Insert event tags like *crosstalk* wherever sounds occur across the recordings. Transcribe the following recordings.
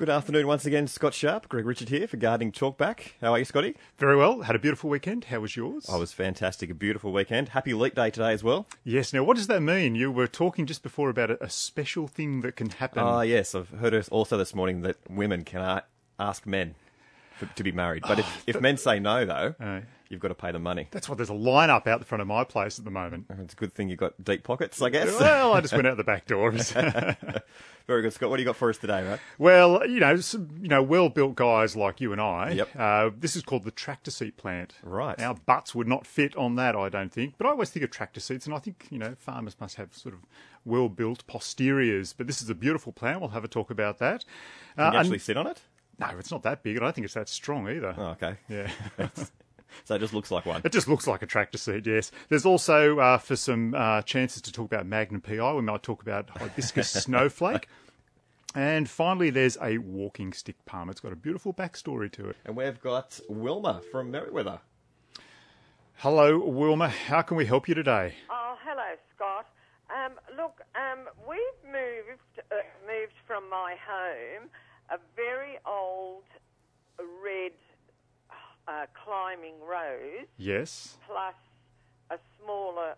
Good afternoon once again, Scott Sharp. Greg Richard here for Gardening Talkback. How are you, Scotty? Very well. Had a beautiful weekend. How was yours? I was fantastic. A beautiful weekend. Happy Leap Day today as well. Yes. Now, what does that mean? You were talking just before about a, a special thing that can happen. Ah, yes. I've heard also this morning that women can ask men for, to be married. But if, if *laughs* men say no, though, you've got to pay the money. that's why there's a line up out the front of my place at the moment. *laughs* It's a good thing you've got deep pockets, I guess. Well, I just went *laughs* out the back doors. *laughs* Very good, Scott. What do you got for us today, mate? well, you know, some, you know, well-built guys like you and I. Yep. Uh, this is called the tractor seat plant. Right. Our butts would not fit on that, I don't think. But I always think of tractor seats, and I think you know, farmers must have sort of well-built posteriors. But this is a beautiful plant. We'll have a talk about that. Can Uh, you and- actually sit on it? no, it's not that big. I don't think it's that strong either. Oh, okay. Yeah. So it just looks like one. It just looks like a tractor seat, yes. There's also, uh, for some uh, chances to talk about Magnum PI, we might talk about hibiscus *laughs* snowflake. And finally, there's a walking stick palm. It's got a beautiful backstory to it. And we've got Wilma from Merewether. Hello, Wilma. How can we help you today? Oh, hello, Scott. Um, look, um, we've moved uh, moved from my home a very old red uh, climbing rose Yes. plus a smaller,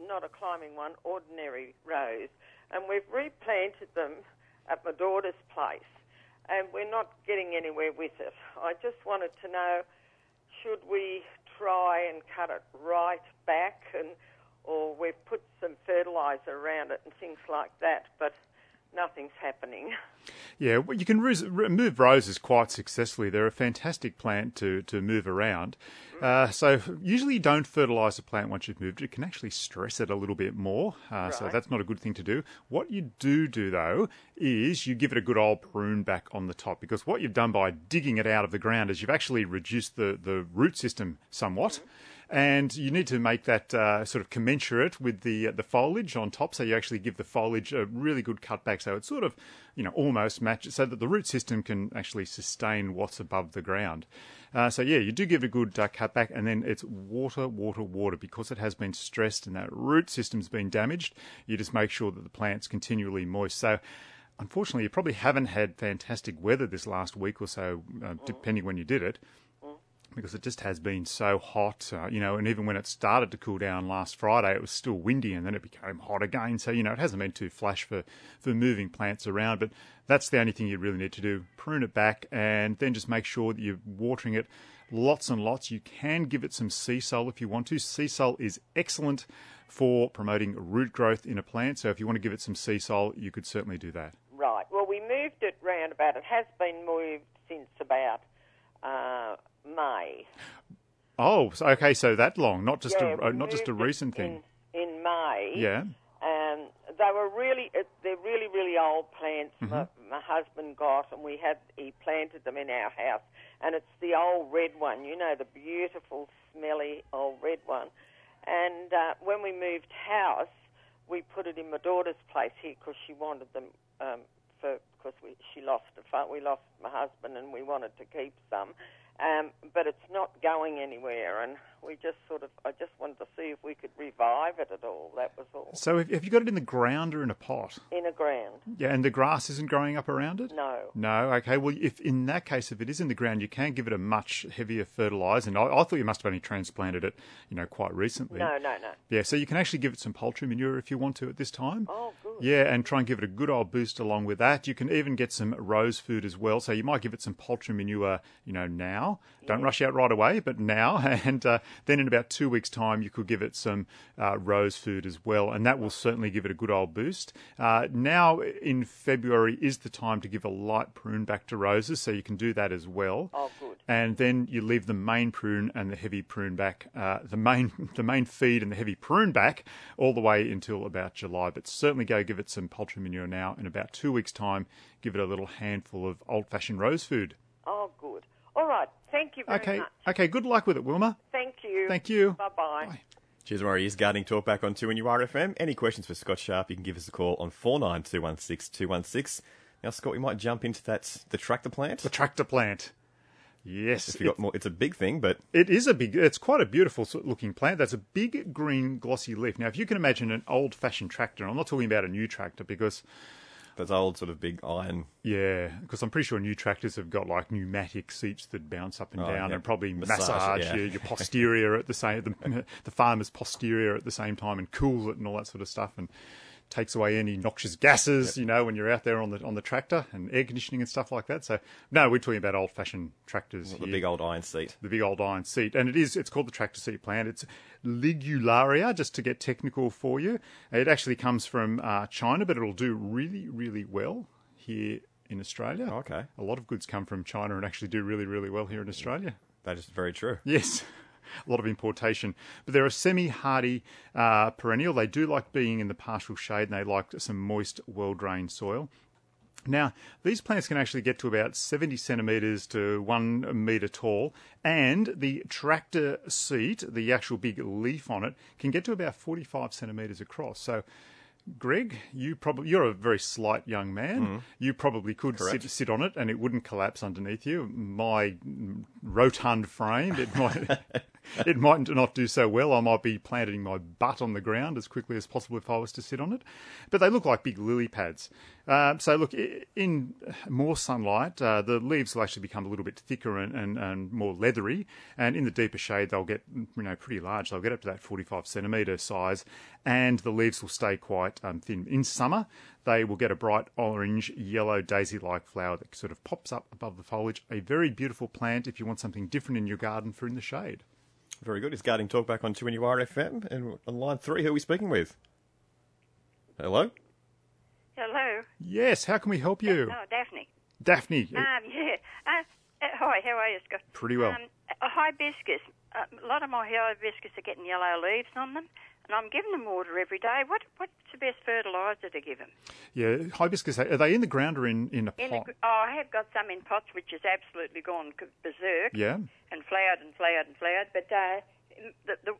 not a climbing one, ordinary rose, and we've replanted them at my daughter's place, and we're not getting anywhere with it. I just wanted to know, should we try and cut it right back, and or we've put some fertilizer around it and things like that, but nothing's happening. *laughs* Yeah, well, you can move roses quite successfully. They're a fantastic plant to, to move around. Uh, so usually you don't fertilise a plant once you've moved it. It can actually stress it a little bit more. Uh, So that's not a good thing to do. What you do do though is you give it a good old prune back on the top because what you've done by digging it out of the ground is you've actually reduced the, the root system somewhat. And you need to make that uh, sort of commensurate with the uh, the foliage on top, so you actually give the foliage a really good cut back, so it's sort of, you know, almost matches, so that the root system can actually sustain what's above the ground. Uh, so yeah, you do give it a good uh, cut back, and then it's water, water, water because it has been stressed and that root system's been damaged. You just make sure that the plant's continually moist. So. Unfortunately, you probably haven't had fantastic weather this last week or so, uh, depending when you did it because it just has been so hot, uh, you know, and even when it started to cool down last Friday, it was still windy and then it became hot again. So, you know, it hasn't been too flash for, for moving plants around, but that's the only thing you really need to do. Prune it back and then just make sure that you're watering it lots and lots. You can give it some Seasol if you want to. Seasol is excellent for promoting root growth in a plant. So if you want to give it some Seasol, you could certainly do that. Right. Well, we moved it round about. It has been moved since about uh, May. Oh, okay, so that long, not just Yeah, a, uh, not just a recent thing. In, in May. Yeah. Um, they were really, they're really, really old plants. Mm-hmm. My, my husband got, and we had, he planted them in our house. And it's the old red one, you know, the beautiful, smelly old red one. And uh, when we moved house, we put it in my daughter's place here because she wanted them um, for because we she lost a fa- we lost my husband and we wanted to keep some. Um, but it's not going anywhere, and we just sort of I just wanted to see if we could revive it at all. That was all. So have, have you got it in the ground or in a pot? In a ground, Yeah, and the grass isn't growing up around it? no. No, okay. Well, if in that case, if it is in the ground, you can give it a much heavier fertilizer. And I, I thought you must have only transplanted it, you know, quite recently. No, no, no. Yeah, so you can actually give it some poultry manure if you want to at this time. Oh. Yeah, and try and give it a good old boost along with that. You can even get some rose food as well. So you might give it some poultry manure, you know, now. Don't rush out right away, but now. *laughs* And uh, then in about two weeks' time, you could give it some uh, rose food as well. And that will certainly give it a good old boost. Uh, now in February is the time to give a light prune back to roses. So you can do that as well Oh, good. and then you leave the main prune and the heavy prune back, uh, the main *laughs* the main feed and the heavy prune back all the way until about July. But certainly go give it some poultry manure now. In about two weeks' time, give it a little handful of old-fashioned rose food. Oh, good. All right. Thank you very Okay, much. okay. Okay, good luck with it, Wilma. Thank you. Thank you. Bye-bye. Bye. Cheers, Rory. Is Gardening Talk back on 2NURFM. Any questions for Scott Sharp, you can give us a call on 49216 216. Now, Scott, we might jump into that, the tractor plant. The tractor plant. Yes, If you got more, it's a big thing, but It is a big, it's quite a beautiful looking plant. That's a big green glossy leaf. Now, if you can imagine an old fashioned tractor, I'm not talking about a new tractor because Those old sort of big iron. Yeah, because I'm pretty sure new tractors have got like pneumatic seats that bounce up and Oh, down yeah. and probably Massage massage, yeah. your, your posterior at the same the, *laughs* the farmer's posterior at the same time and cool it and all that sort of stuff and takes away any noxious gases, you know, when you're out there on the on the tractor and air conditioning and stuff like that. So no, we're talking about old fashioned tractors The here big old iron seat. the big old iron seat, and it is it's called the tractor seat plant. It's Ligularia, just to get technical for you. It actually comes from uh, China, but it'll do really, really well here in Australia. Okay. a lot of goods come from China and actually do really, really well here in Australia. That is very true. Yes. A lot of importation, but they're a semi-hardy uh, perennial. They do like being in the partial shade, and they like some moist, well-drained soil. Now, these plants can actually get to about 70 centimetres to one metre tall, and the tractor seat, the actual big leaf on it, can get to about 45 centimetres across. So, Greg, you probably you're a very slight young man. Mm-hmm. You probably could sit, sit on it, and it wouldn't collapse underneath you. My rotund frame, it might *laughs* it might not do so well. I might be planting my butt on the ground as quickly as possible if I was to sit on it. But they look like big lily pads. Uh, so look, in more sunlight, uh, the leaves will actually become a little bit thicker and, and, and more leathery. And in the deeper shade, they'll get you know pretty large. They'll get up to that 45 centimetre size, and the leaves will stay quite um, thin. In summer, they will get a bright orange, yellow, daisy-like flower that sort of pops up above the foliage. A very beautiful plant if you want something different in your garden for in the shade. Very good. It's Gardening Talk back on 2NURFM. And on line three, who are we speaking with? Hello? Hello. Yes, how can we help you? Oh, Daphne. Daphne, Um, yeah. Uh, uh, hi, how are you, Scott? Pretty well. Um, a hibiscus. Uh, a lot of my hibiscus are getting yellow leaves on them, and I'm giving them water every day. What What's the best fertiliser to give them? yeah, hibiscus, are they in the ground or in, in a In pot? gr- oh, I have got some in pots which has absolutely gone berserk Yeah. and flowered and flowered and flowered, but uh, the, the,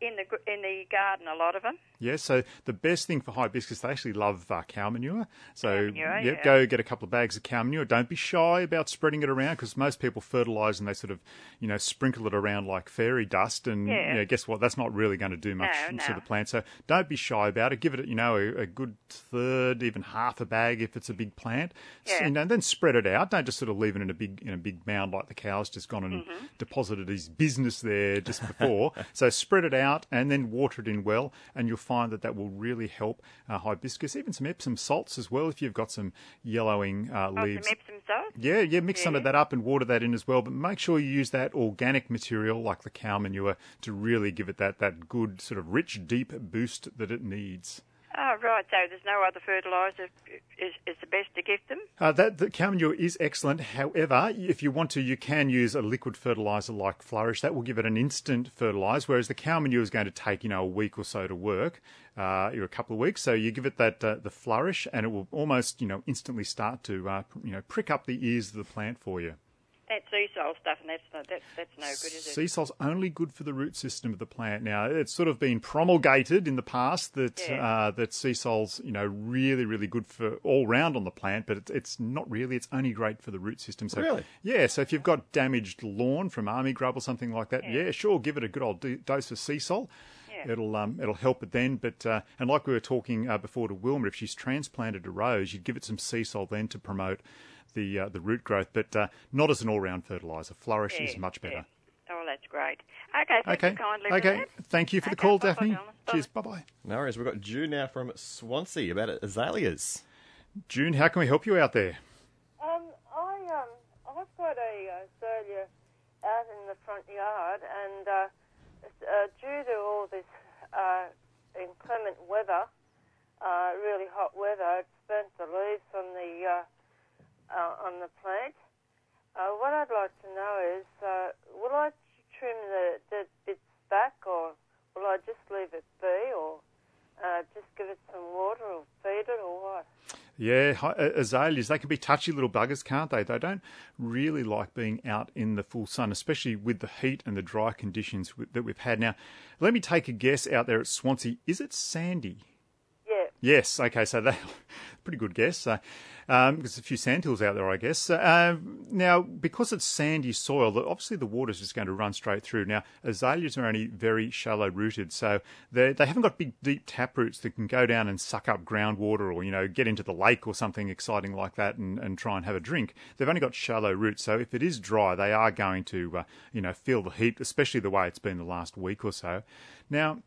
in the in the garden, a lot of them. Yeah, so the best thing for hibiscus, they actually love uh, cow manure. So, manure, yep, yeah. go get a couple of bags of cow manure. Don't be shy about spreading it around because most people fertilise and they sort of, you know, sprinkle it around like fairy dust. And Yeah. you know, guess what? That's not really going to do much No, to no. the plant. So don't be shy about it. Give it, you know, a, a good third, even half a bag if it's a big plant. Yeah. Know, and then spread it out. Don't just sort of leave it in a big, in a big mound like the cow's just gone and Mm-hmm. deposited his business there just before. So spread it out and then water it in well, and you'll find that that will really help uh, hibiscus. Even some Epsom salts as well if you've got some yellowing uh, Oh, leaves. some Epsom salt. Yeah, yeah, mix some of that up and water that in as well. But make sure you use that organic material like the cow manure to really give it that, that good sort of rich, deep boost that it needs. Oh, right. So there's no other fertiliser is, is the best to give them. Uh, that the cow manure is excellent. However, if you want to, you can use a liquid fertilizer like Flourish. That will give it an instant fertilize, whereas the cow manure is going to take you know a week or so to work, uh, or a couple of weeks. So you give it that uh, the Flourish, and it will almost you know instantly start to uh, you know prick up the ears of the plant for you. That Seasol stuff, and that's not, that, that's no good, is it? Sea salt's only good for the root system of the plant. Now, it's sort of been promulgated in the past that Yeah. uh, that Seasol's you know really really good for all round on the plant, but it's, it's not really. It's only great for the root system. So Really? yeah. So if you've got damaged lawn from army grub or something like that, yeah, sure, give it a good old do- dose of Seasol. Yeah. It'll um, it'll help it then, but uh, and like we were talking uh, before to Wilma, if she's transplanted a rose, you'd give it some Seasol then to promote the uh, the root growth, but uh, not as an all round fertilizer. Flourish is much better. yeah. Oh, that's great. Okay, thank Okay. you kindly for Okay. Thank you for the Okay, call, bye-bye, Daphne. darling. Bye. Cheers. Bye bye. No worries. We've got June now from Swansea about azaleas. June, how can we help you out there? Um, I um, I've got a azalea out in the front yard, and uh, uh, due to all this uh, inclement weather, uh, really hot weather, it's burnt the leaves on the uh, on the plant. Uh, what I'd like to know is, uh, will I trim the, the bits back, or will I just leave it be, or uh, just give it some water, or feed it, or what? Yeah, uh, azaleas, they can be touchy little buggers, can't they? They don't really like being out in the full sun, especially with the heat and the dry conditions that we've had. Now, let me take a guess out there at Swansea. Is it sandy? Yes. Okay. So that *laughs* pretty good guess. Uh, um, there's a few sandhills out there, I guess. Uh, now, because it's sandy soil, obviously the water's just going to run straight through. Now, azaleas are only very shallow rooted, so they they haven't got big, deep tap roots that can go down and suck up groundwater or you know get into the lake or something exciting like that and, and try and have a drink. They've only got shallow roots, so if it is dry, they are going to uh, you know feel the heat, especially the way it's been the last week or so. Now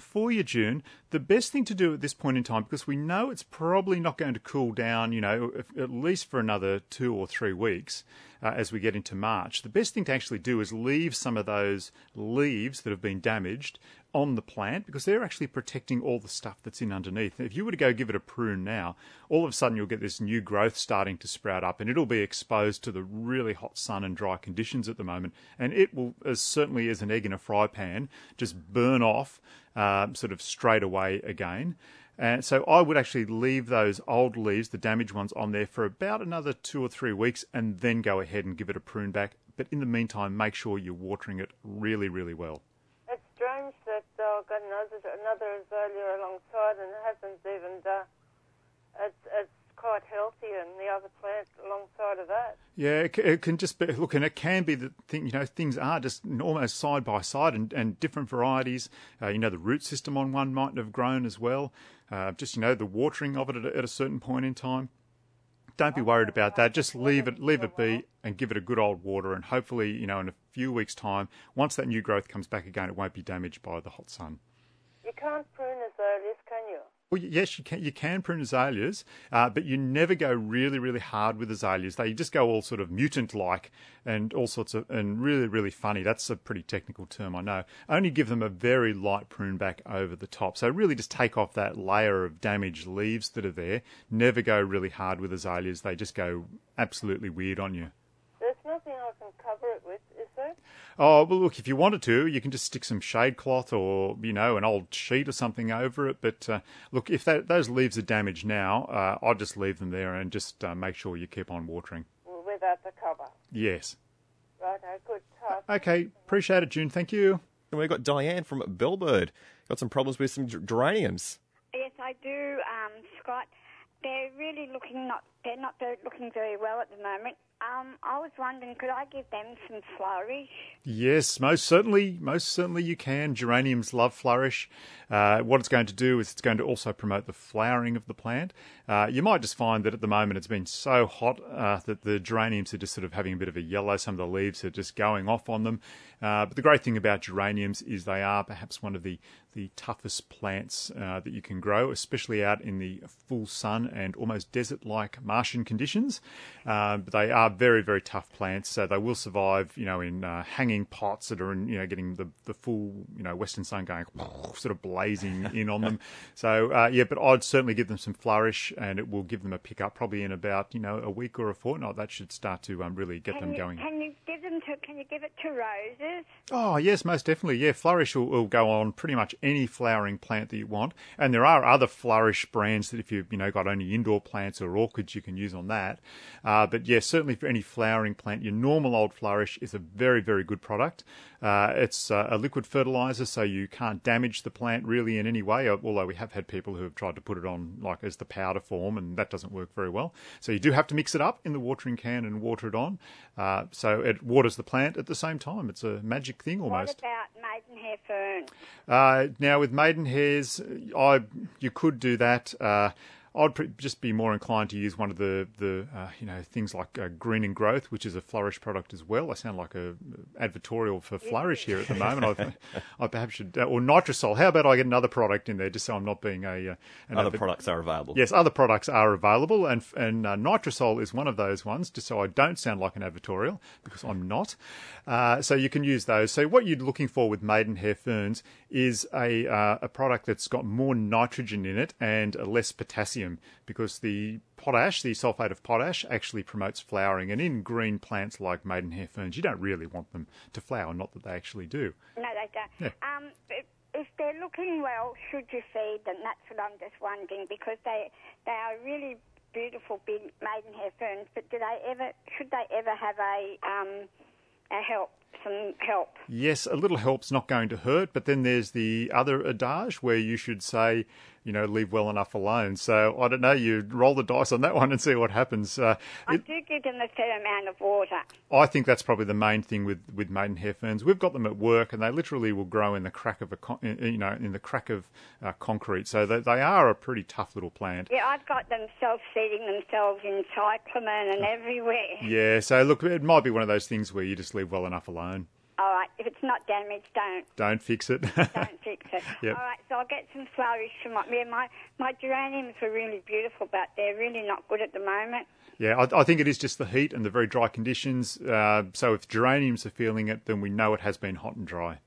for your June, the best thing to do at this point in time, because we know it's probably not going to cool down, you know, at least for another two or three weeks uh, as we get into March, the best thing to actually do is leave some of those leaves that have been damaged on the plant because they're actually protecting all the stuff that's in underneath. If you were to go give it a prune now, all of a sudden you'll get this new growth starting to sprout up and it'll be exposed to the really hot sun and dry conditions at the moment. And it will, as certainly as an egg in a fry pan, just burn off uh, sort of straight away again. And so I would actually leave those old leaves, the damaged ones, on there for about another two or three weeks and then go ahead and give it a prune back. But in the meantime, make sure you're watering it really, really well. It's strange that I've got another, another azalea alongside and it hasn't even, uh, it's, it's quite healthy and the other plant alongside of that. Yeah, it, it, can just be look, and it can be that thing. You know, things are just almost side by side, and, and different varieties. Uh, you know, the root system on one might have grown as well. Uh, just you know, the watering of it at a, at a certain point in time. Don't be worried about that. Just leave it, leave it be, and give it a good old water. And hopefully, you know, in a few weeks' time, once that new growth comes back again, it won't be damaged by the hot sun. You can't prune azaleas, can you? Well, yes, you can. You can prune azaleas, uh, but you never go really, really hard with azaleas. They just go all sort of mutant-like and all sorts of and really, really funny. That's a pretty technical term, I know. Only give them a very light prune back over the top. So really, just take off that layer of damaged leaves that are there. Never go really hard with azaleas. They just go absolutely weird on you. There's nothing I can cover it with, is? Oh, well, look, if you wanted to, you can just stick some shade cloth or, you know, an old sheet or something over it. But uh, look, if that, those leaves are damaged now, uh, I'll just leave them there and just uh, make sure you keep on watering. Without the cover. Yes. Right, good. Tough. Okay, appreciate it, June. Thank you. And we've got Diane from Bellbird. Got some problems with some geraniums. Yes, I do, um, Scott. They're really looking not. They're not looking very well at the moment. Um, I was wondering, could I give them some flourish? Yes, most certainly. Most certainly you can. Geraniums love flourish. Uh, what it's going to do is it's going to also promote the flowering of the plant. Uh, you might just find that at the moment it's been so hot uh, that the geraniums are just sort of having a bit of a yellow. Some of the leaves are just going off on them. Uh, but the great thing about geraniums is they are perhaps one of the, the toughest plants uh, that you can grow, especially out in the full sun and almost desert like Martian conditions. Uh, but they are very, very tough plants, so they will survive, you know, in uh, hanging pots that are, in, you know, getting the, the full, you know, western sun going *laughs* sort of blazing in on them. *laughs* So, uh, yeah, but I'd certainly give them some flourish and it will give them a pickup probably in about, you know, a week or a fortnight. That should start to um, really get can them you, going. Can you give them to? Can you give it to roses? Oh, yes, most definitely. Yeah, flourish will, will, go on pretty much any flowering plant that you want. And there are other flourish brands that if you've, you know, got only indoor plants or orchids, you can use on that. Uh, but yeah, certainly for any flowering plant, your normal old flourish is a very, very good product. Uh, it's uh, a liquid fertilizer, so you can't damage the plant really in any way. Although we have had people who have tried to put it on like as the powder form, and that doesn't work very well. So you do have to mix it up in the watering can and water it on. Uh, so it waters the plant at the same time. It's a magic thing almost. What about maidenhair fern? Uh, now with maidenhairs, I you could do that. Uh, I'd pre- just be more inclined to use one of the the uh, you know things like uh, Green and Growth, which is a Flourish product as well. I sound like a advertorial for Flourish here at the moment. I, I perhaps should uh, or Nitrosol. How about I get another product in there just so I'm not being a uh, other products are available. Yes, other products are available, and and uh, Nitrosol is one of those ones. Just so I don't sound like an advertorial because I'm not. Uh, so you can use those. So what you're looking for with Maidenhair ferns is a a product that's got more nitrogen in it and less potassium because the potash, the sulfate of potash, actually promotes flowering. And in green plants like maidenhair ferns, you don't really want them to flower, not that they actually do. No, they don't. Yeah. Um, if they're looking well, should you feed them? That's what I'm just wondering because they they are really beautiful big maidenhair ferns. But do they ever should they ever have a um, a help some help. Yes, a little help's not going to hurt, but then there's the other adage where you should say, you know, leave well enough alone. So I don't know, you roll the dice on that *laughs* one and see what happens. Uh, I it- do give them a fair amount of water. I think that's probably the main thing with, with maidenhair ferns. We've got them at work, and they literally will grow in the crack of a con- you know in the crack of uh, concrete. So they, they are a pretty tough little plant. Yeah, I've got them self-seeding themselves in cyclamen and everywhere. Yeah. So look, it might be one of those things where you just leave well enough alone. All right, if it's not damaged, don't Don't fix it. don't fix it. *laughs* Yep. All right, so I'll get some flowers from my yeah, my my geraniums were really beautiful, but they're really not good at the moment. yeah, I, I think it is just the heat and the very dry conditions. Uh, so if geraniums are feeling it, then we know it has been hot and dry.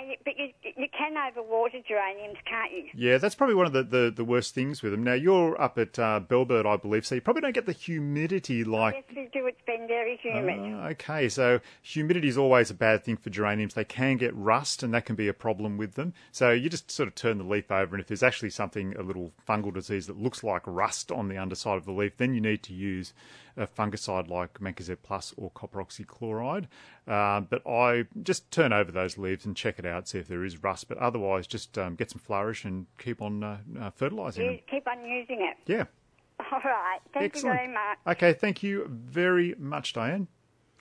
And but you you can overwater geraniums, can't you? Yeah, that's probably one of the, the, the worst things with them. Now, you're up at uh, Bellbird, I believe, so you probably don't get the humidity like. Yes, we do. It's been very humid. Ah, okay, so humidity is always a bad thing for geraniums. They can get rust, and that can be a problem with them. So you just sort of turn the leaf over, and if there's actually something, a little fungal disease that looks like rust on the underside of the leaf, then you need to use a fungicide like Mancozeb Plus or copper oxychloride. Uh, but I just turn over those leaves and check it out, see if there is rust. But otherwise, just um, get some flourish and keep on uh, uh, fertilising You them. keep on using it. Yeah. *laughs* All right. Thank Excellent. you very much. Okay, thank you very much, Diane.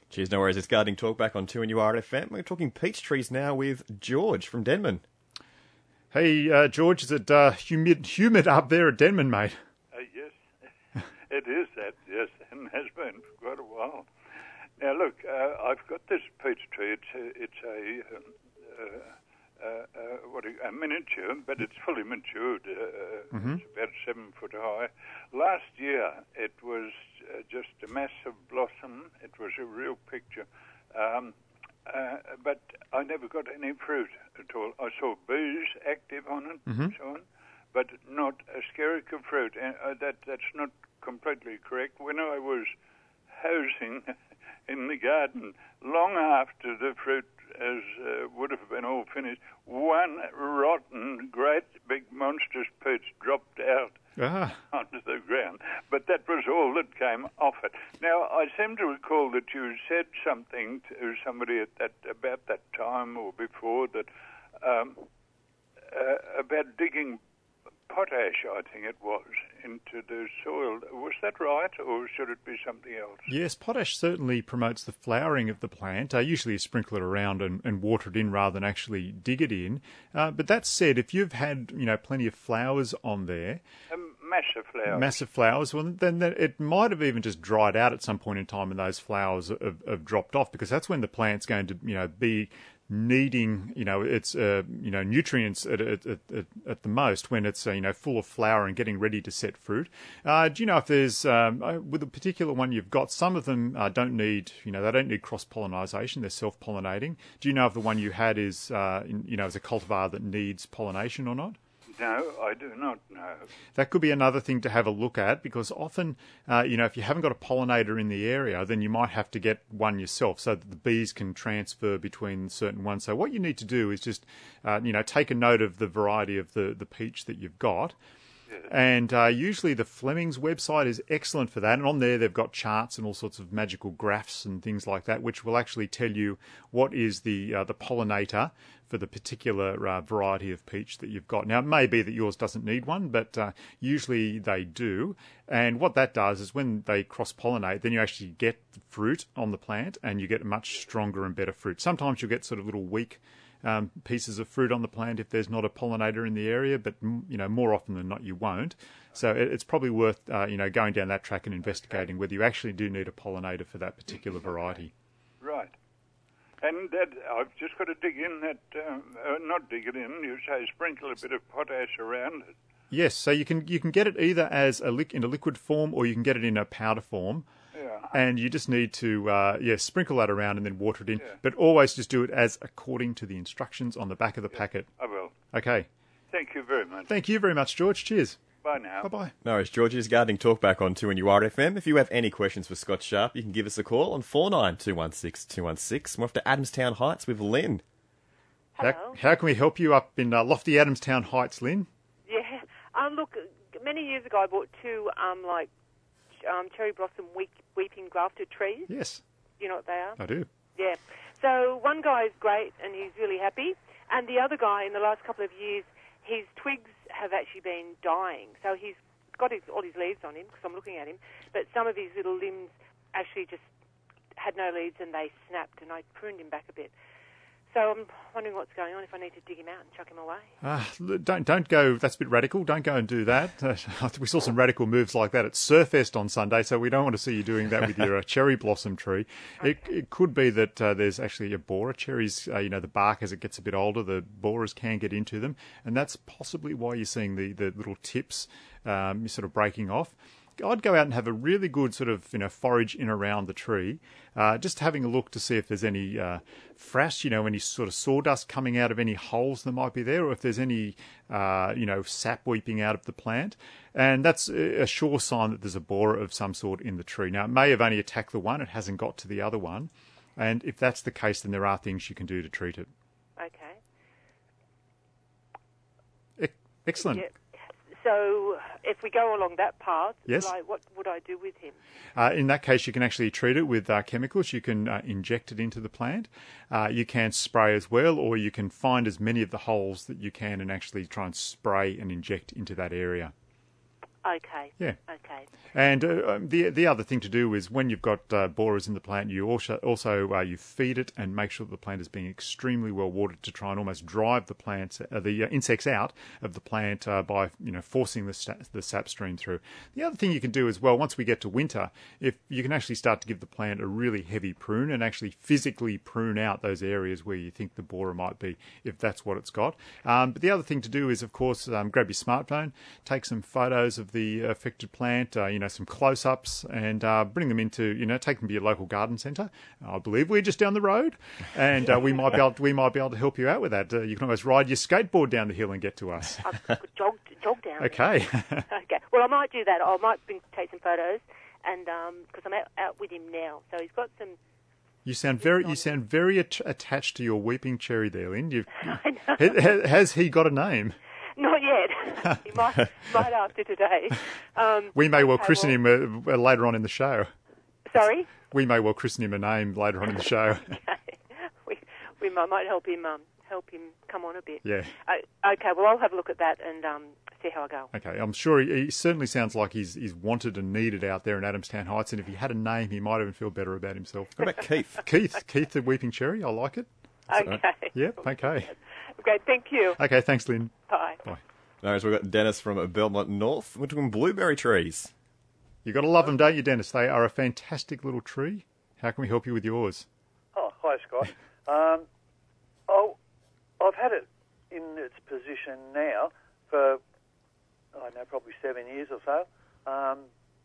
Cheers, no worries. It's Gardening Talk back on 2NURFM. We're talking peach trees now with George from Denman. Hey, uh, George, is it uh, humid, humid up there at Denman, mate? Uh, yes, *laughs* it is that, yes, and *laughs* has been for quite a while. Now, look, uh, I've got this peach tree. It's a, it's a, um, uh, uh, uh, what you, a miniature, but it's fully matured. Uh, It's about seven foot high. Last year, it was uh, just a massive blossom. It was a real picture. Um, uh, but I never got any fruit at all. I saw bees active on it and so on, but not a of fruit. And uh, that that's not completely correct. When I was housing *laughs* in the garden, long after the fruit as uh, would have been all finished, one rotten, great, big, monstrous peach dropped out Ah, *laughs* onto the ground. But that was all that came off it. Now, I seem to recall that you said something to somebody at that about that time or before that um, uh, about digging potash, I think it was, into the soil. Was that right, or should it be something else? yes, potash certainly promotes the flowering of the plant. Uh, usually you sprinkle it around and, and water it in rather than actually dig it in. Uh, but that said, if you've had you know plenty of flowers on there, A massive flower. massive flowers, well, then that it might have even just dried out at some point in time, and those flowers have, have dropped off because that's when the plant's going to, you know, be needing, you know, its, uh, you know, nutrients at, at, at, at- the most when it's, uh, you know, full of flower and getting ready to set fruit. Uh, do you know if there's, um, uh, with a particular one you've got, some of them uh, don't need, you know, they don't need cross pollination; they're self pollinating. Do you know if the one you had is, uh, in, you know, is a cultivar that needs pollination or not? No, I do not know. That could be another thing to have a look at because often, uh, you know, if you haven't got a pollinator in the area, then you might have to get one yourself so that the bees can transfer between certain ones. So what you need to do is just, uh, you know, take a note of the variety of the, the peach that you've got. And uh, usually the Fleming's website is excellent for that. And on there, they've got charts and all sorts of magical graphs and things like that, which will actually tell you what is the uh, the pollinator for the particular uh, variety of peach that you've got. Now, it may be that yours doesn't need one, but uh, usually they do. And what that does is when they cross pollinate, then you actually get fruit on the plant and you get much stronger and better fruit. Sometimes you'll get sort of little weak um, pieces of fruit on the plant if there's not a pollinator in the area, but you know more often than not you won't. So it, it's probably worth uh, you know going down that track and investigating whether you actually do need a pollinator for that particular variety. Right. And that I've just got to dig in that, um, uh, not dig it in. You say sprinkle a bit of potash around it. Yes, so you can you can get it either as a lick in a liquid form or you can get it in a powder form. Yeah. And you just need to, uh, yeah, sprinkle that around and then water it in. But always just do it as according to the instructions on the back of the packet. I will. Okay. Thank you very much. Thank you very much, George. Cheers. Bye now. Bye bye. No it's George. It's Gardening Talk back on 2NURFM. If you have any questions for Scott Sharp, you can give us a call on 49216216. 216. We're off to Adamstown Heights with Lynn. Hello. How, how can we help you up in uh, lofty Adamstown Heights, Lynn? Yeah. Um, look, many years ago I bought two um, like um, cherry blossom weep, weeping grafted trees. Yes, Do you know what they are? I do. Yeah. So one guy is great and he's really happy, and the other guy in the last couple of years, his twigs have actually been dying. So he's got his, all his leaves on him because I'm looking at him, but some of his little limbs actually just had no leaves and they snapped, and I pruned him back a bit. So I'm wondering what's going on. If I need to dig him out and chuck him away. Ah, don't don't go. That's a bit radical. Don't go and do that. *laughs* we saw some radical moves like that at Surfest on Sunday, so we don't want to see you doing that with your *laughs* uh, cherry blossom tree. Okay. It, it could be that uh, there's actually a borer. Cherries, uh, you know, the bark as it gets a bit older, the borers can get into them, and that's possibly why you're seeing the the little tips um, sort of breaking off. I'd go out and have a really good sort of you know forage in around the tree, uh, just having a look to see if there's any uh, frass, you know, any sort of sawdust coming out of any holes that might be there, or if there's any uh, you know sap weeping out of the plant, and that's a sure sign that there's a borer of some sort in the tree. Now it may have only attacked the one; it hasn't got to the other one, and if that's the case, then there are things you can do to treat it. Okay. Excellent. Yeah. So, if we go along that path, yes. I, what would I do with him? Uh, in that case, you can actually treat it with uh, chemicals. You can uh, inject it into the plant. Uh, you can spray as well, or you can find as many of the holes that you can and actually try and spray and inject into that area. Okay. Yeah. Okay. And uh, um, the the other thing to do is when you've got uh, borers in the plant, you also also uh, you feed it and make sure that the plant is being extremely well watered to try and almost drive the plants uh, the uh, insects out of the plant uh, by you know forcing the sta- the sap stream through. The other thing you can do as well once we get to winter, if you can actually start to give the plant a really heavy prune and actually physically prune out those areas where you think the borer might be, if that's what it's got. Um, but the other thing to do is of course um, grab your smartphone, take some photos of the affected plant, uh, you know, some close ups and uh, bring them into, you know, take them to your local garden centre. I believe we're just down the road and uh, we might be able to, we might be able to help you out with that. Uh, you can almost ride your skateboard down the hill and get to us. Jog, jog down. Okay. *laughs* *laughs* okay. Well, I might do that. I might bring, take some photos and because um, I'm out, out with him now. So he's got some you sound very you sound very at- attached to your weeping cherry there, Lynn. You've, *laughs* I know. Has he got a name? Not yet. *laughs* he might, might after today. Um, we may well christen well, him uh, later on in the show. Sorry? We may well christen him a name later on in the show. *laughs* okay. We, we might help him um, help him come on a bit. Yeah. Uh, okay, well, I'll have a look at that and um, see how I go. Okay, I'm sure he, he, certainly sounds like he's, he's wanted and needed out there in Adamstown Heights, and if he had a name, he might even feel better about himself. What about Keith? Keith, Keith the Weeping Cherry, I like it. Okay. Yep, okay. Okay, thank you. Okay, thanks, Lynn. Bye. Bye. No, so we've got Dennis from Belmont North. We're talking blueberry trees. You've got to love them, don't you, Dennis? They are a fantastic little tree. How can we help you with yours? Oh, hi, Scott. *laughs* Um, oh, I've had it in its position now for, I don't know, probably seven years or so. Um,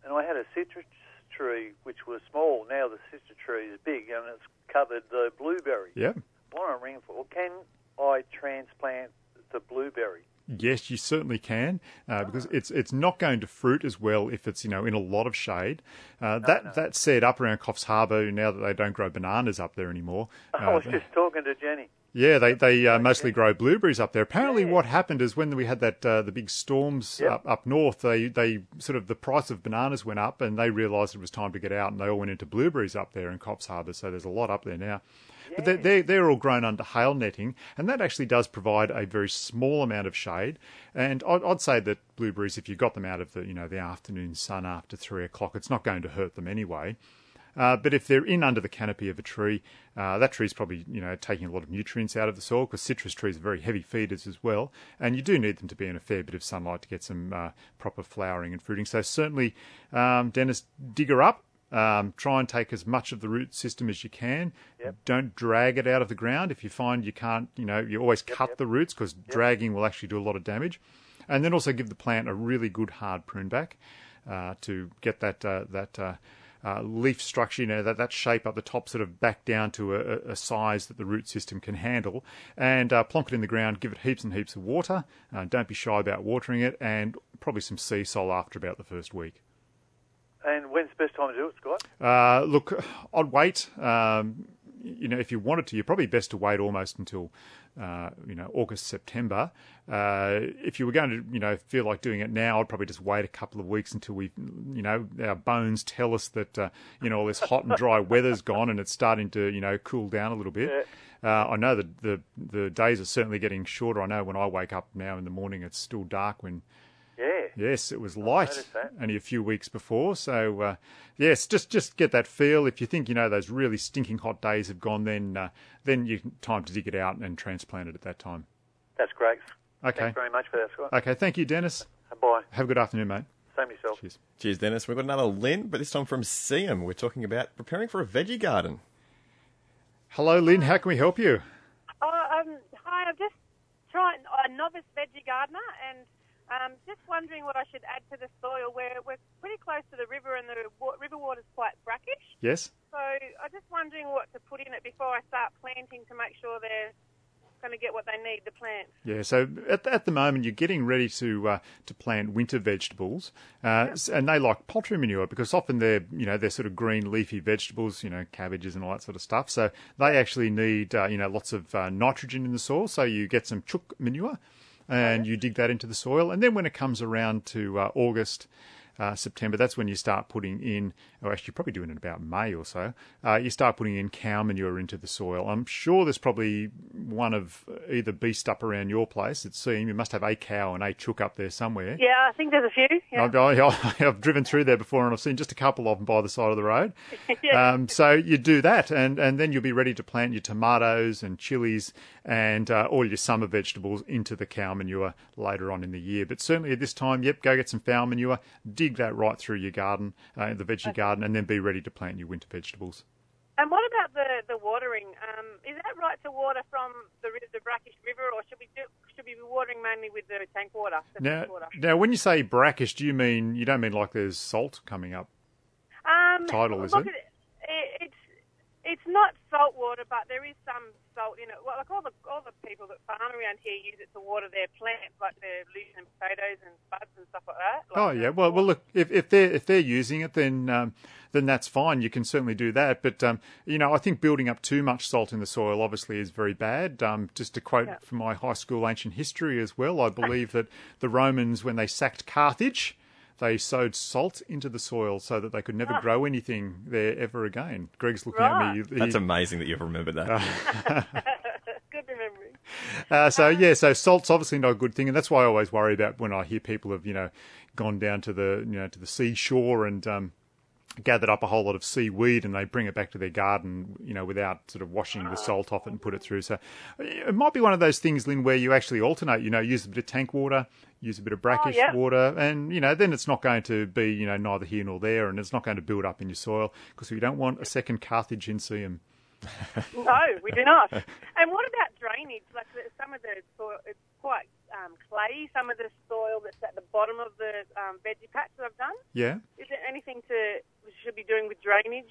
and I had a citrus tree which was small. Now the citrus tree is big and it's covered the blueberry. Yep. What I'm ringing for, can I transplant the blueberry? Yes, you certainly can, uh, because it's it's not going to fruit as well if it's you know in a lot of shade. Uh, that no. that said, up around Coffs Harbour, now that they don't grow bananas up there anymore, I uh, was just talking to Jenny. Yeah, they they uh, mostly grow blueberries up there. Apparently, what happened is when we had that uh, the big storms Yep. up up north, they they sort of the price of bananas went up, and they realised it was time to get out, and they all went into blueberries up there in Coffs Harbour. So there's a lot up there now. But they're, they're, they're all grown under hail netting, and that actually does provide a very small amount of shade. And I'd, I'd say that blueberries, if you got them out of the you know the afternoon sun after three o'clock, it's not going to hurt them anyway. Uh, but if they're in under the canopy of a tree, uh, that tree's probably you know taking a lot of nutrients out of the soil because citrus trees are very heavy feeders as well, and you do need them to be in a fair bit of sunlight to get some uh, proper flowering and fruiting. So certainly, um, Dennis, dig her up. Um, try and take as much of the root system as you can. Yep. Don't drag it out of the ground. If you find you can't, you know, you always cut the roots because dragging will actually do a lot of damage. And then also give the plant a really good hard prune back uh, to get that uh, that uh, leaf structure, you know, that, that shape up the top sort of back down to a, a size that the root system can handle. And uh, plonk it in the ground, give it heaps and heaps of water. Uh, don't be shy about watering it, and probably some Seasol after about the first week. And when's the best time to do it, Scott? Uh, look, I'd wait. Um, you know, if you wanted to, you're probably best to wait almost until uh, you know, August, September. Uh, if you were going to, you know, feel like doing it now, I'd probably just wait a couple of weeks until we, you know, our bones tell us that, uh, you know, all this hot and dry weather's gone and it's starting to, you know, cool down a little bit. Uh, I know that the the days are certainly getting shorter. I know when I wake up now in the morning, it's still dark when. Yes, it was light only a few weeks before. So uh, yes, just just get that feel. If you think you know those really stinking hot days have gone, then uh, then you time to dig it out and transplant it at that time. That's great. Okay. Thanks very much for that, Scott. Okay, thank you, Dennis. Bye. Have a good afternoon, mate. Same yourself. Cheers. Cheers, Dennis. We've got another Lynn, but this time from Seaham. We're talking about preparing for a veggie garden. Hello, Lynn. How can we help you? Oh, um, hi, I'm just trying a novice veggie gardener and um, just wondering what I should add to the soil. We're, we're pretty close to the river and the wa- river water's quite brackish. Yes. So I'm just wondering what to put in it before I start planting to make sure they're going to get what they need, the plants. Yeah, so at, at the moment you're getting ready to uh, to plant winter vegetables, uh, and they like poultry manure because often they're you know they're sort of green leafy vegetables, you know cabbages and all that sort of stuff. So they actually need uh, you know lots of uh, nitrogen in the soil. So you get some chook manure, and you dig that into the soil, and then when it comes around to uh, August. Uh, September, that's when you start putting in, or actually, you're probably doing it about May or so. Uh, you start putting in cow manure into the soil. I'm sure there's probably one of either beast up around your place. It seems you must have a cow and a chook up there somewhere. Yeah, I think there's a few. Yeah. I've, I, *laughs* I've driven through there before and I've seen just a couple of them by the side of the road. *laughs* Yeah. Um, so you do that, and, and then you'll be ready to plant your tomatoes and chilies and uh, all your summer vegetables into the cow manure later on in the year. But certainly at this time, yep, go get some fowl manure, dig that right through your garden, uh, the veggie garden, and then be ready to plant your winter vegetables. And what about the, the watering? Um, is that right to water from the, the brackish river, or should we do, should we be watering mainly with the tank water? The Now, water? now, when you say brackish, do you mean you don't mean like there's salt coming up? Um, Tidal, is look, it? it? It's it's not salt water, but there is some salt in it. Well, like all the all the people that farm around here use it to water their plants, like their and potatoes and spuds and stuff like that. Like, Oh yeah, well, well, look, if, if they're if they're using it, then um, then that's fine. You can certainly do that. But um, you know, I think building up too much salt in the soil obviously is very bad. Um, just to quote Yeah. from my high school ancient history as well, I believe that the Romans, when they sacked Carthage, they sowed salt into the soil so that they could never grow anything there ever again. Greg's looking at me. He- That's amazing that you've remembered that. *laughs* good memory. Uh, so yeah, so salt's obviously not a good thing, and that's why I always worry about when I hear people have you know gone down to the you know to the seashore and um, gathered up a whole lot of seaweed and they bring it back to their garden, you know, without sort of washing the salt off it and put it through. So it might be one of those things, Lynn, where you actually alternate. You know, use a bit of tank water, use a bit of oh, brackish yeah. water, and you know, then it's not going to be you know neither here nor there, and it's not going to build up in your soil because we don't want a second Carthage in Seaham. No, we do not. and what about drainage? Like some of the soil, it's quite um, clayey. Some of the soil that's at the bottom of the um, veggie patch that I've done. Yeah. Is there anything to we should be doing with drainage?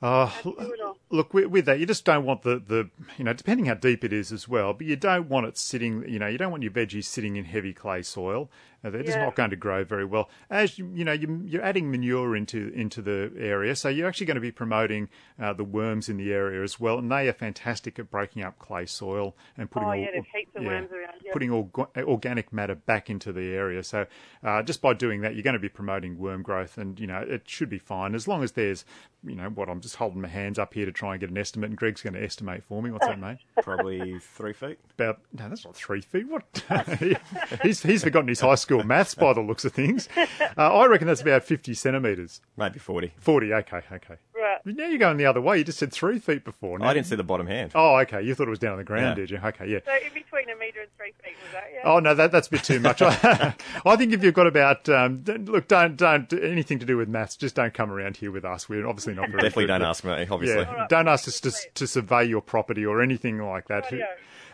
Uh, do it all. look, with, with that, you just don't want the, the, you know, depending how deep it is as well, but you don't want it sitting, you know, you don't want your veggies sitting in heavy clay soil. Uh, they're just Yeah. not going to grow very well. As you, you know, you, you're adding manure into into the area, so you're actually going to be promoting uh, the worms in the area as well, and they are fantastic at breaking up clay soil and putting Oh, all, yeah, there's heaps of worms around, yeah. putting org- organic matter back into the area. So uh, just by doing that, you're going to be promoting worm growth, and you know it should be fine as long as there's, you know, what I'm just holding my hands up here to try and get an estimate, and Greg's going to estimate for me. What's that, mate? Probably three feet. About no, that's not three feet. What? *laughs* he's he's forgotten his high school maths by the looks of things. Uh, I reckon that's about fifty centimetres. Maybe 40. Forty. Okay, okay. Right. Now you're going the other way. You just said three feet before. Now, I didn't see the bottom hand. Oh, okay. You thought it was down on the ground, Yeah. did you? Okay, yeah. So in between a metre and three feet was that? Yeah. Oh no, that that's a bit too much. I, *laughs* I think if you've got about um, d- look, don't don't anything to do with maths. Just don't come around here with us. We're obviously not very Definitely good, don't but- ask me, obviously. Yeah, don't ask us to to survey your property or anything like that. Rightio.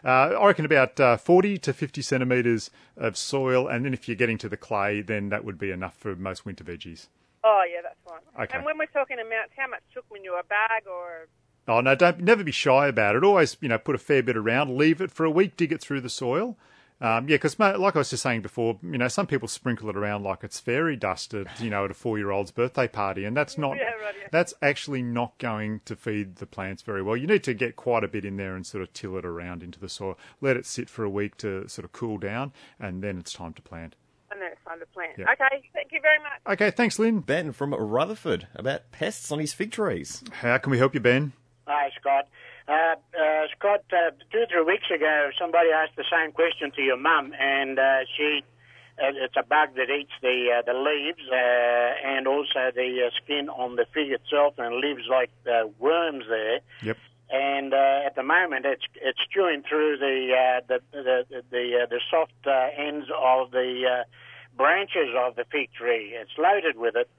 Uh, I reckon about uh, forty to fifty centimetres of soil, and then if you're getting to the clay, then that would be enough for most winter veggies. Oh yeah, that's fine. Okay. And when we're talking amounts, how much chook manure? A bag or? Oh no, don't never be shy about it. Always, you know, put a fair bit around, leave it for a week, dig it through the soil, Um, yeah, because like I was just saying before, you know, some people sprinkle it around like it's fairy dust at you know at a four-year-old's birthday party, and that's not. Yeah, right, yeah. That's actually not going to feed the plants very well. You need to get quite a bit in there and sort of till it around into the soil. Let it sit for a week to sort of cool down, and then it's time to plant. And then it's time to plant. Yeah. Okay, thank you very much. Okay, thanks, Lynn. Ben from Rutherford about pests on his fig trees. How can we help you, Ben? Hi, Scott. Uh, uh, Scott, uh, two or three weeks ago, somebody asked the same question to your mum, and uh, she, uh, it's a bug that eats the uh, the leaves uh, and also the uh, skin on the fig itself, and leaves like uh, worms there. Yep. And uh, at the moment, it's it's chewing through the uh, the the the, the, uh, the soft uh, ends of the uh, branches of the fig tree. It's loaded with it.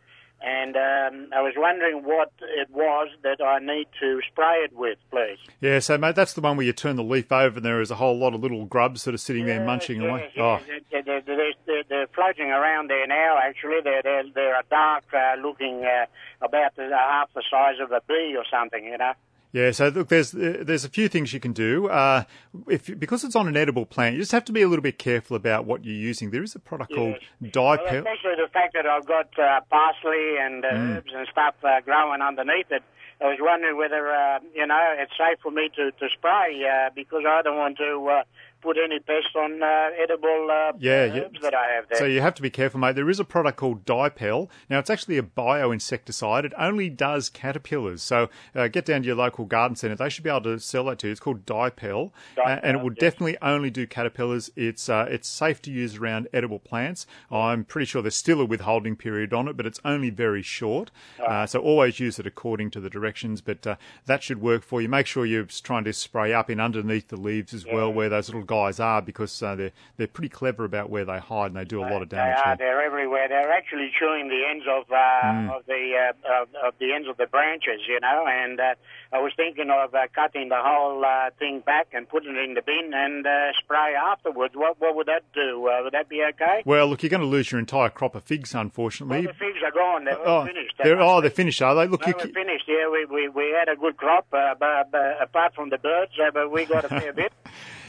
And um, I was wondering what it was that I need to spray it with, please. Yeah, so mate, that's the one where you turn the leaf over and there is a whole lot of little grubs sort of sitting there munching yes, away. yes. They're, they're, they're, they're, they're floating around there now, actually. They're, they're, they're a dark uh, looking, uh, about the, half the size of a bee or something, you know. Yeah, so look, there's there's a few things you can do. Uh, if because it's on an edible plant, you just have to be a little bit careful about what you're using. There is a product called Well, dipel. especially the fact that I've got uh, parsley and uh, Mm. herbs and stuff uh, growing underneath it. I was wondering whether, uh, you know, it's safe for me to, to spray uh, because I don't want to uh, put any pest on uh, edible uh, Yeah, yeah. herbs that I have there. So you have to be careful, mate. There is a product called Dipel. Now, it's actually a bioinsecticide. It only does caterpillars. So uh, get down to your local garden centre. They should be able to sell that to you. It's called Dipel, uh, and it will definitely only do caterpillars. It's uh, it's safe to use around edible plants. I'm pretty sure there's still a withholding period on it, but it's only very short. Uh, so always use it according to the directions. But uh, that should work for you. Make sure you're trying to spray up in underneath the leaves as well, where those little guys are, because uh, they're they're pretty clever about where they hide and they do a lot of They damage. are. there. They're everywhere. They're actually chewing the ends of uh, Mm. of the uh, of, of the ends of the branches, you know. And uh, I was thinking of uh, cutting the whole uh, thing back and putting it in the bin and uh, spray afterwards. What what would that do? Uh, would that be okay? Well, look, you're going to lose your entire crop of figs, Well, unfortunately. the figs are gone. They're oh, finished. they're, oh, they're finished, are they? Look, They you, finished. Yeah, we, we, we had a good crop, but, but apart from the birds, but we got a fair *laughs* bit.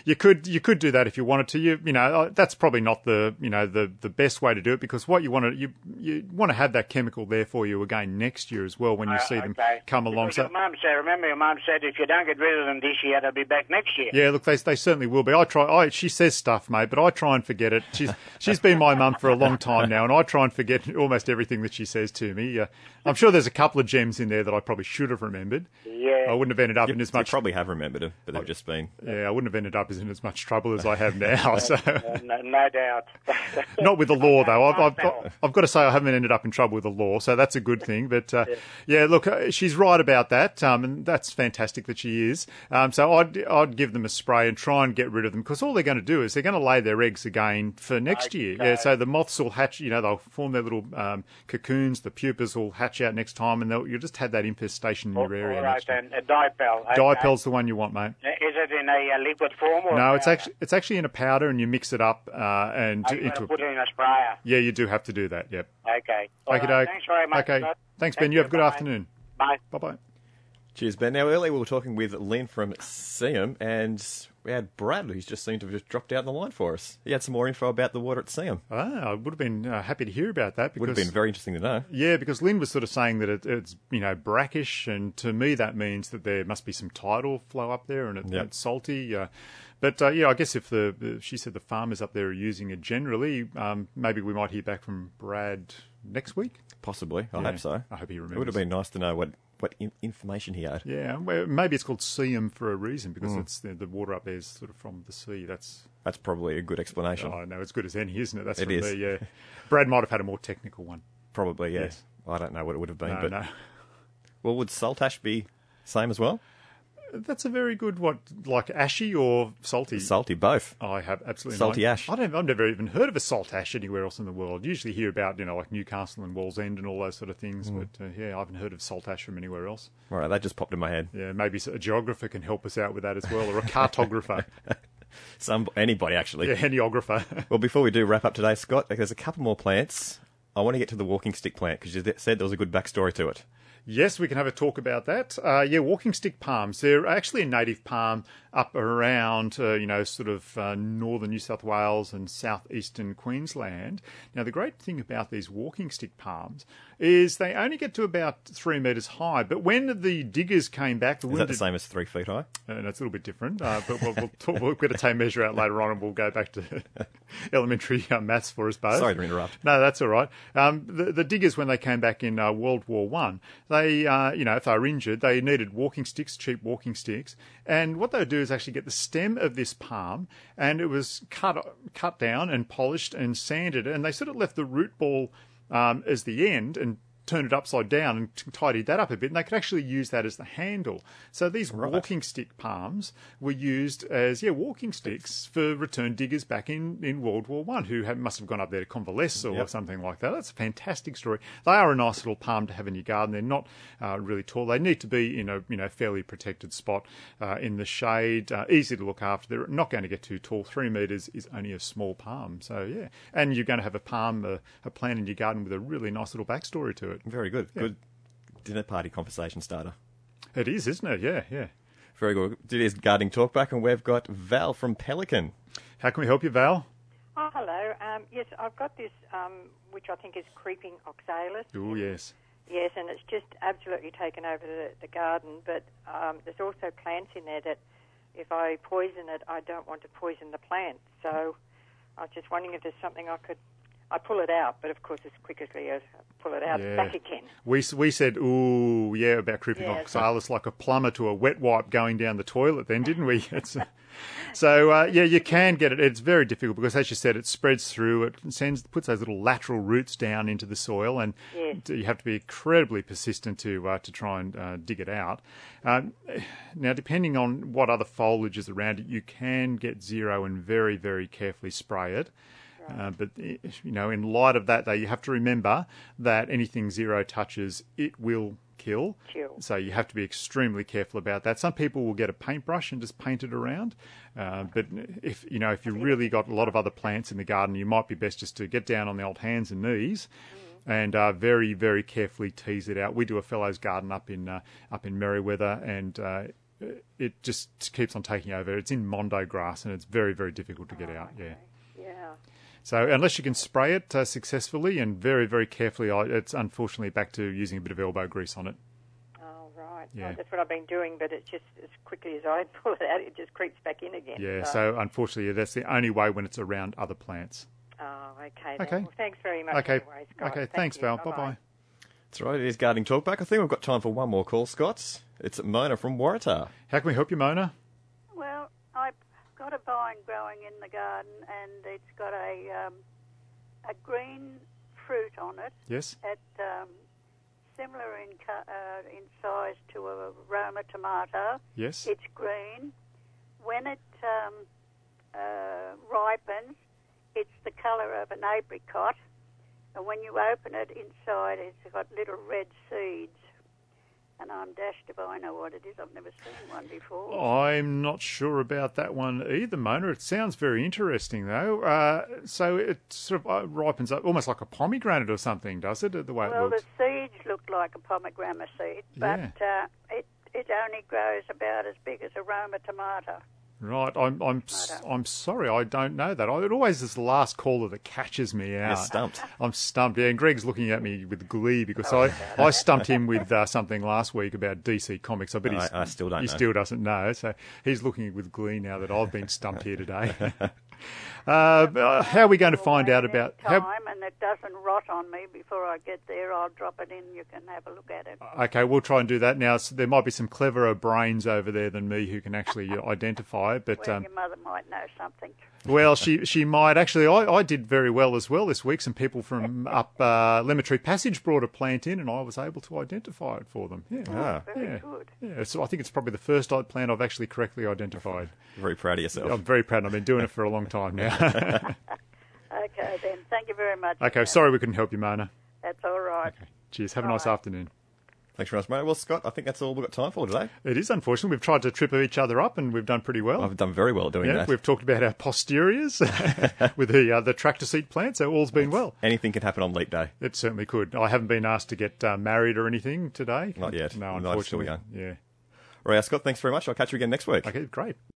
You could you could do that if you wanted to. You you know uh, that's probably not the you know the, the best way to do it because what you want to you you want to have that chemical there for you again next year as well when you Uh, see them come along. Because So your mum said, remember your mum said if you don't get rid of them this year, they'll be back next year. Yeah, look, they they certainly will be. I try. I she says stuff, mate, but I try and forget it. She's she's been my mum for a long time now, and I try and forget almost everything that she says to me. Uh, I'm sure there's a couple of gems in there that I probably should have remembered. Yeah. I wouldn't have ended up in as You much. probably have remembered it, but they've just been. Yeah, I wouldn't have ended up in as much trouble as I have now. *laughs* So. No, no doubt. *laughs* Not with the law, though. I've, I've, got, I've got to say I haven't ended up in trouble with the law, so that's a good thing. But uh, yeah, look, uh, she's right about that, um, and that's fantastic that she is. Um, so I'd I'd give them a spray and try and get rid of them because all they're going to do is they're going to lay their eggs again for next year. Yeah, so the moths will hatch. You know, they'll form their little um, cocoons. The pupas will hatch out next time, and you'll just have that infestation in your area. All right, then. A dipel. okay. Dipel's the one you want, mate. Is it in a, liquid form? Or No, it's actually it's actually in a powder, and you mix it up uh, and I've got into. to a- put it in a sprayer. Yeah, you do have to do that. Yep. Okay. All Okay, right. Thanks very much. Okay. Scott. Thanks, Thank Ben. You have a good Bye. afternoon. Bye. Bye bye. Cheers, Ben. Now, earlier we were talking with Lynn from Seaham, and we had Brad, who's just seemed to have just dropped out on the line for us. He had some more info about the water at Seaham. Ah, I would have been uh, happy to hear about that. Because, Would have been very interesting to know. Yeah, because Lynn was sort of saying that it, it's you know brackish, and to me that means that there must be some tidal flow up there, and it, Yep. it's salty. Uh, but uh, yeah, I guess if the, the she said the farmers up there are using it generally, um, maybe we might hear back from Brad next week. Possibly. I Yeah, hope so. I hope he remembers. It would have been nice to know what, what in- information he had. Yeah, well, maybe it's called Seaham for a reason because Mm. it's the, the water up there is sort of from the sea. That's That's probably a good explanation. Oh no, it's good as any, isn't it? That's It is. Yeah, *laughs* Brad might have had a more technical one. Probably, yes. I don't know what it would have been, No, but no. *laughs* well, would Salt Ash be same as well? That's a very good what, like ashy or salty? Salty, both. I have absolutely Salty no- ash. I don't. I've never even heard of a salt ash anywhere else in the world. Usually hear about you know like Newcastle and Wallsend and all those sort of things, Mm. but uh, yeah, I haven't heard of salt ash from anywhere else. All right, that just popped in my head. Yeah, maybe a geographer can help us out with that as well, or a cartographer. *laughs* Some anybody actually. Yeah, anyographer. *laughs* well, before we do wrap up today, Scott, there's a couple more plants. I want to get to the walking stick plant because you said there was a good backstory to it. Yes, we can have a talk about that. Uh, yeah, walking stick palms. They're actually a native palm up around, uh, you know, sort of uh, northern New South Wales and southeastern Queensland. Now, the great thing about these walking stick palms is they only get to about three metres high. But when the diggers came back, the Is that the same as three feet high? uh, no, it's a little bit different, uh, but we'll, we'll, talk, we'll get a tape measure out later on, and we'll go back to *laughs* elementary uh, maths for us both. Sorry to interrupt. No, that's all right. Um, the, the diggers, when they came back in uh, World War One, they, uh, you know, if they were injured, they needed walking sticks, cheap walking sticks, and what they would do is actually get the stem of this palm, and it was cut cut down and polished and sanded, and they sort of left the root ball um, as the end and turned it upside down and t- tidied that up a bit, and they could actually use that as the handle. So these walking stick palms were used as yeah walking sticks for return diggers back in, in World War One, who have, must have gone up there to convalesce or Yep. something like that. That's a fantastic story. They are a nice little palm to have in your garden. They're not uh, really tall. They need to be in a you know fairly protected spot uh, in the shade, uh, easy to look after. They're not going to get too tall. Three meters is only a small palm. So yeah, and you're going to have a palm, a, a plant in your garden with a really nice little backstory to it. Very good. Good dinner party conversation starter. It is, isn't it? Yeah, yeah. Very good. It is gardening talk back, and we've got Val from Pelican. How can we help you, Val? Oh, hello. Um, yes, I've got this, um, which I think is creeping oxalis. Oh yes. Yes, and it's just absolutely taken over the, the garden. But um, there's also plants in there that, if I poison it, I don't want to poison the plant. So I was just wondering if there's something I could. I pull it out, but of course, as quickly as I pull it out, Yeah. back again. We we said ooh yeah about creeping Yes. oxalis like a plumber to a wet wipe going down the toilet. Then didn't we? *laughs* It's, *laughs* so uh, yeah, you can get it. It's very difficult because, as you said, it spreads through. It sends puts those little lateral roots down into the soil, and Yes. you have to be incredibly persistent to uh, to try and uh, dig it out. Um, *sighs* now, depending on what other foliage is around it, you can get zero and very very carefully spray it. Uh, but eh, you know, in light of that, though, you have to remember that anything zero touches, it will kill. Kill. So you have to be extremely careful about that. Some people will get a paintbrush and just paint it around. Uh, but if you know, if you've really got a lot of other plants in the garden, you might be best just to get down on the old hands and knees. And uh, very, very carefully tease it out. We do a fellow's garden up in uh, up in Merewether, and uh, it just keeps on taking over. It's in mondo grass, and it's very, very difficult to get out. Yeah. Yeah. So unless you can spray it uh, successfully and very, very carefully, it's unfortunately back to using a bit of elbow grease on it. Oh, right. Yeah. Oh, that's what I've been doing, but it's just as quickly as I *laughs* pull it out, it just creeps back in again. Yeah. So unfortunately, that's the only way when it's around other plants. Oh, okay. Then. Okay. Well, thanks very much. Okay. Anyways, guys. Okay. Thank Thanks, you. Val. Bye Bye-bye. bye. That's right. It is gardening talk back. I think we've got time for one more call, Scott. It's Mona from Waratah. How can we help you, Mona? Well, I've got a vine growing in the garden, and it's got a um, a green fruit on it. Yes. At um, similar in uh, in size to a Roma tomato. Yes. It's green. When it um, uh, ripens, it's the colour of an apricot, and when you open it inside, it's got little red seeds. And I'm dashed if I know what it is. I've never seen one before. I'm not sure about that one either, Mona. It sounds very interesting, though. Uh, so it sort of uh, ripens up almost like a pomegranate or something, does it? The way Well, it looks. Well, the seeds look like a pomegranate seed, but uh, it it only grows about as big as a Roma tomato. Right, I'm I'm s- I'm sorry, I don't know that. I, it always is the last caller that catches me out. stumped. I'm stumped. Yeah, and Greg's looking at me with glee because I, I stumped him with uh, something last week about DC Comics. I bet I- he's, I still don't know he know. still doesn't know. So he's looking with glee now that I've been stumped here today. *laughs* *laughs* uh, uh, how are we going to find out about Time, how? and it doesn't rot on me before I get there. I'll drop it in. You can have a look at it. Okay, we'll try and do that now. So there might be some cleverer brains over there than me who can actually uh, identify it. But well, um, your mother might know something. Well, she she might actually. I, I did very well as well this week. Some people from *laughs* up uh, Lemon Passage brought a plant in, and I was able to identify it for them. Yeah, Ah. Very yeah, good. yeah. So I think it's probably the first plant I've actually correctly identified. Very proud of yourself. I'm very proud. I've been doing it for a long time now. *laughs* Okay, then. Thank you very much. okay, sorry we couldn't help you, Mona. That's all right. Cheers. Have a nice afternoon. Thanks very much, mate. Well, Scott, I think that's all we've got time for today. It is unfortunate. We've tried to trip each other up, and we've done pretty well. I've done very well doing yeah, that. we've talked about our posteriors *laughs* with the uh, the tractor seat plant, so all's been well. Anything can happen on Leap Day. It certainly could. I haven't been asked to get uh, married or anything today. Not yet. No, Life's still unfortunately. young. Yeah. All right, Scott, thanks very much. I'll catch you again next week. Okay, great.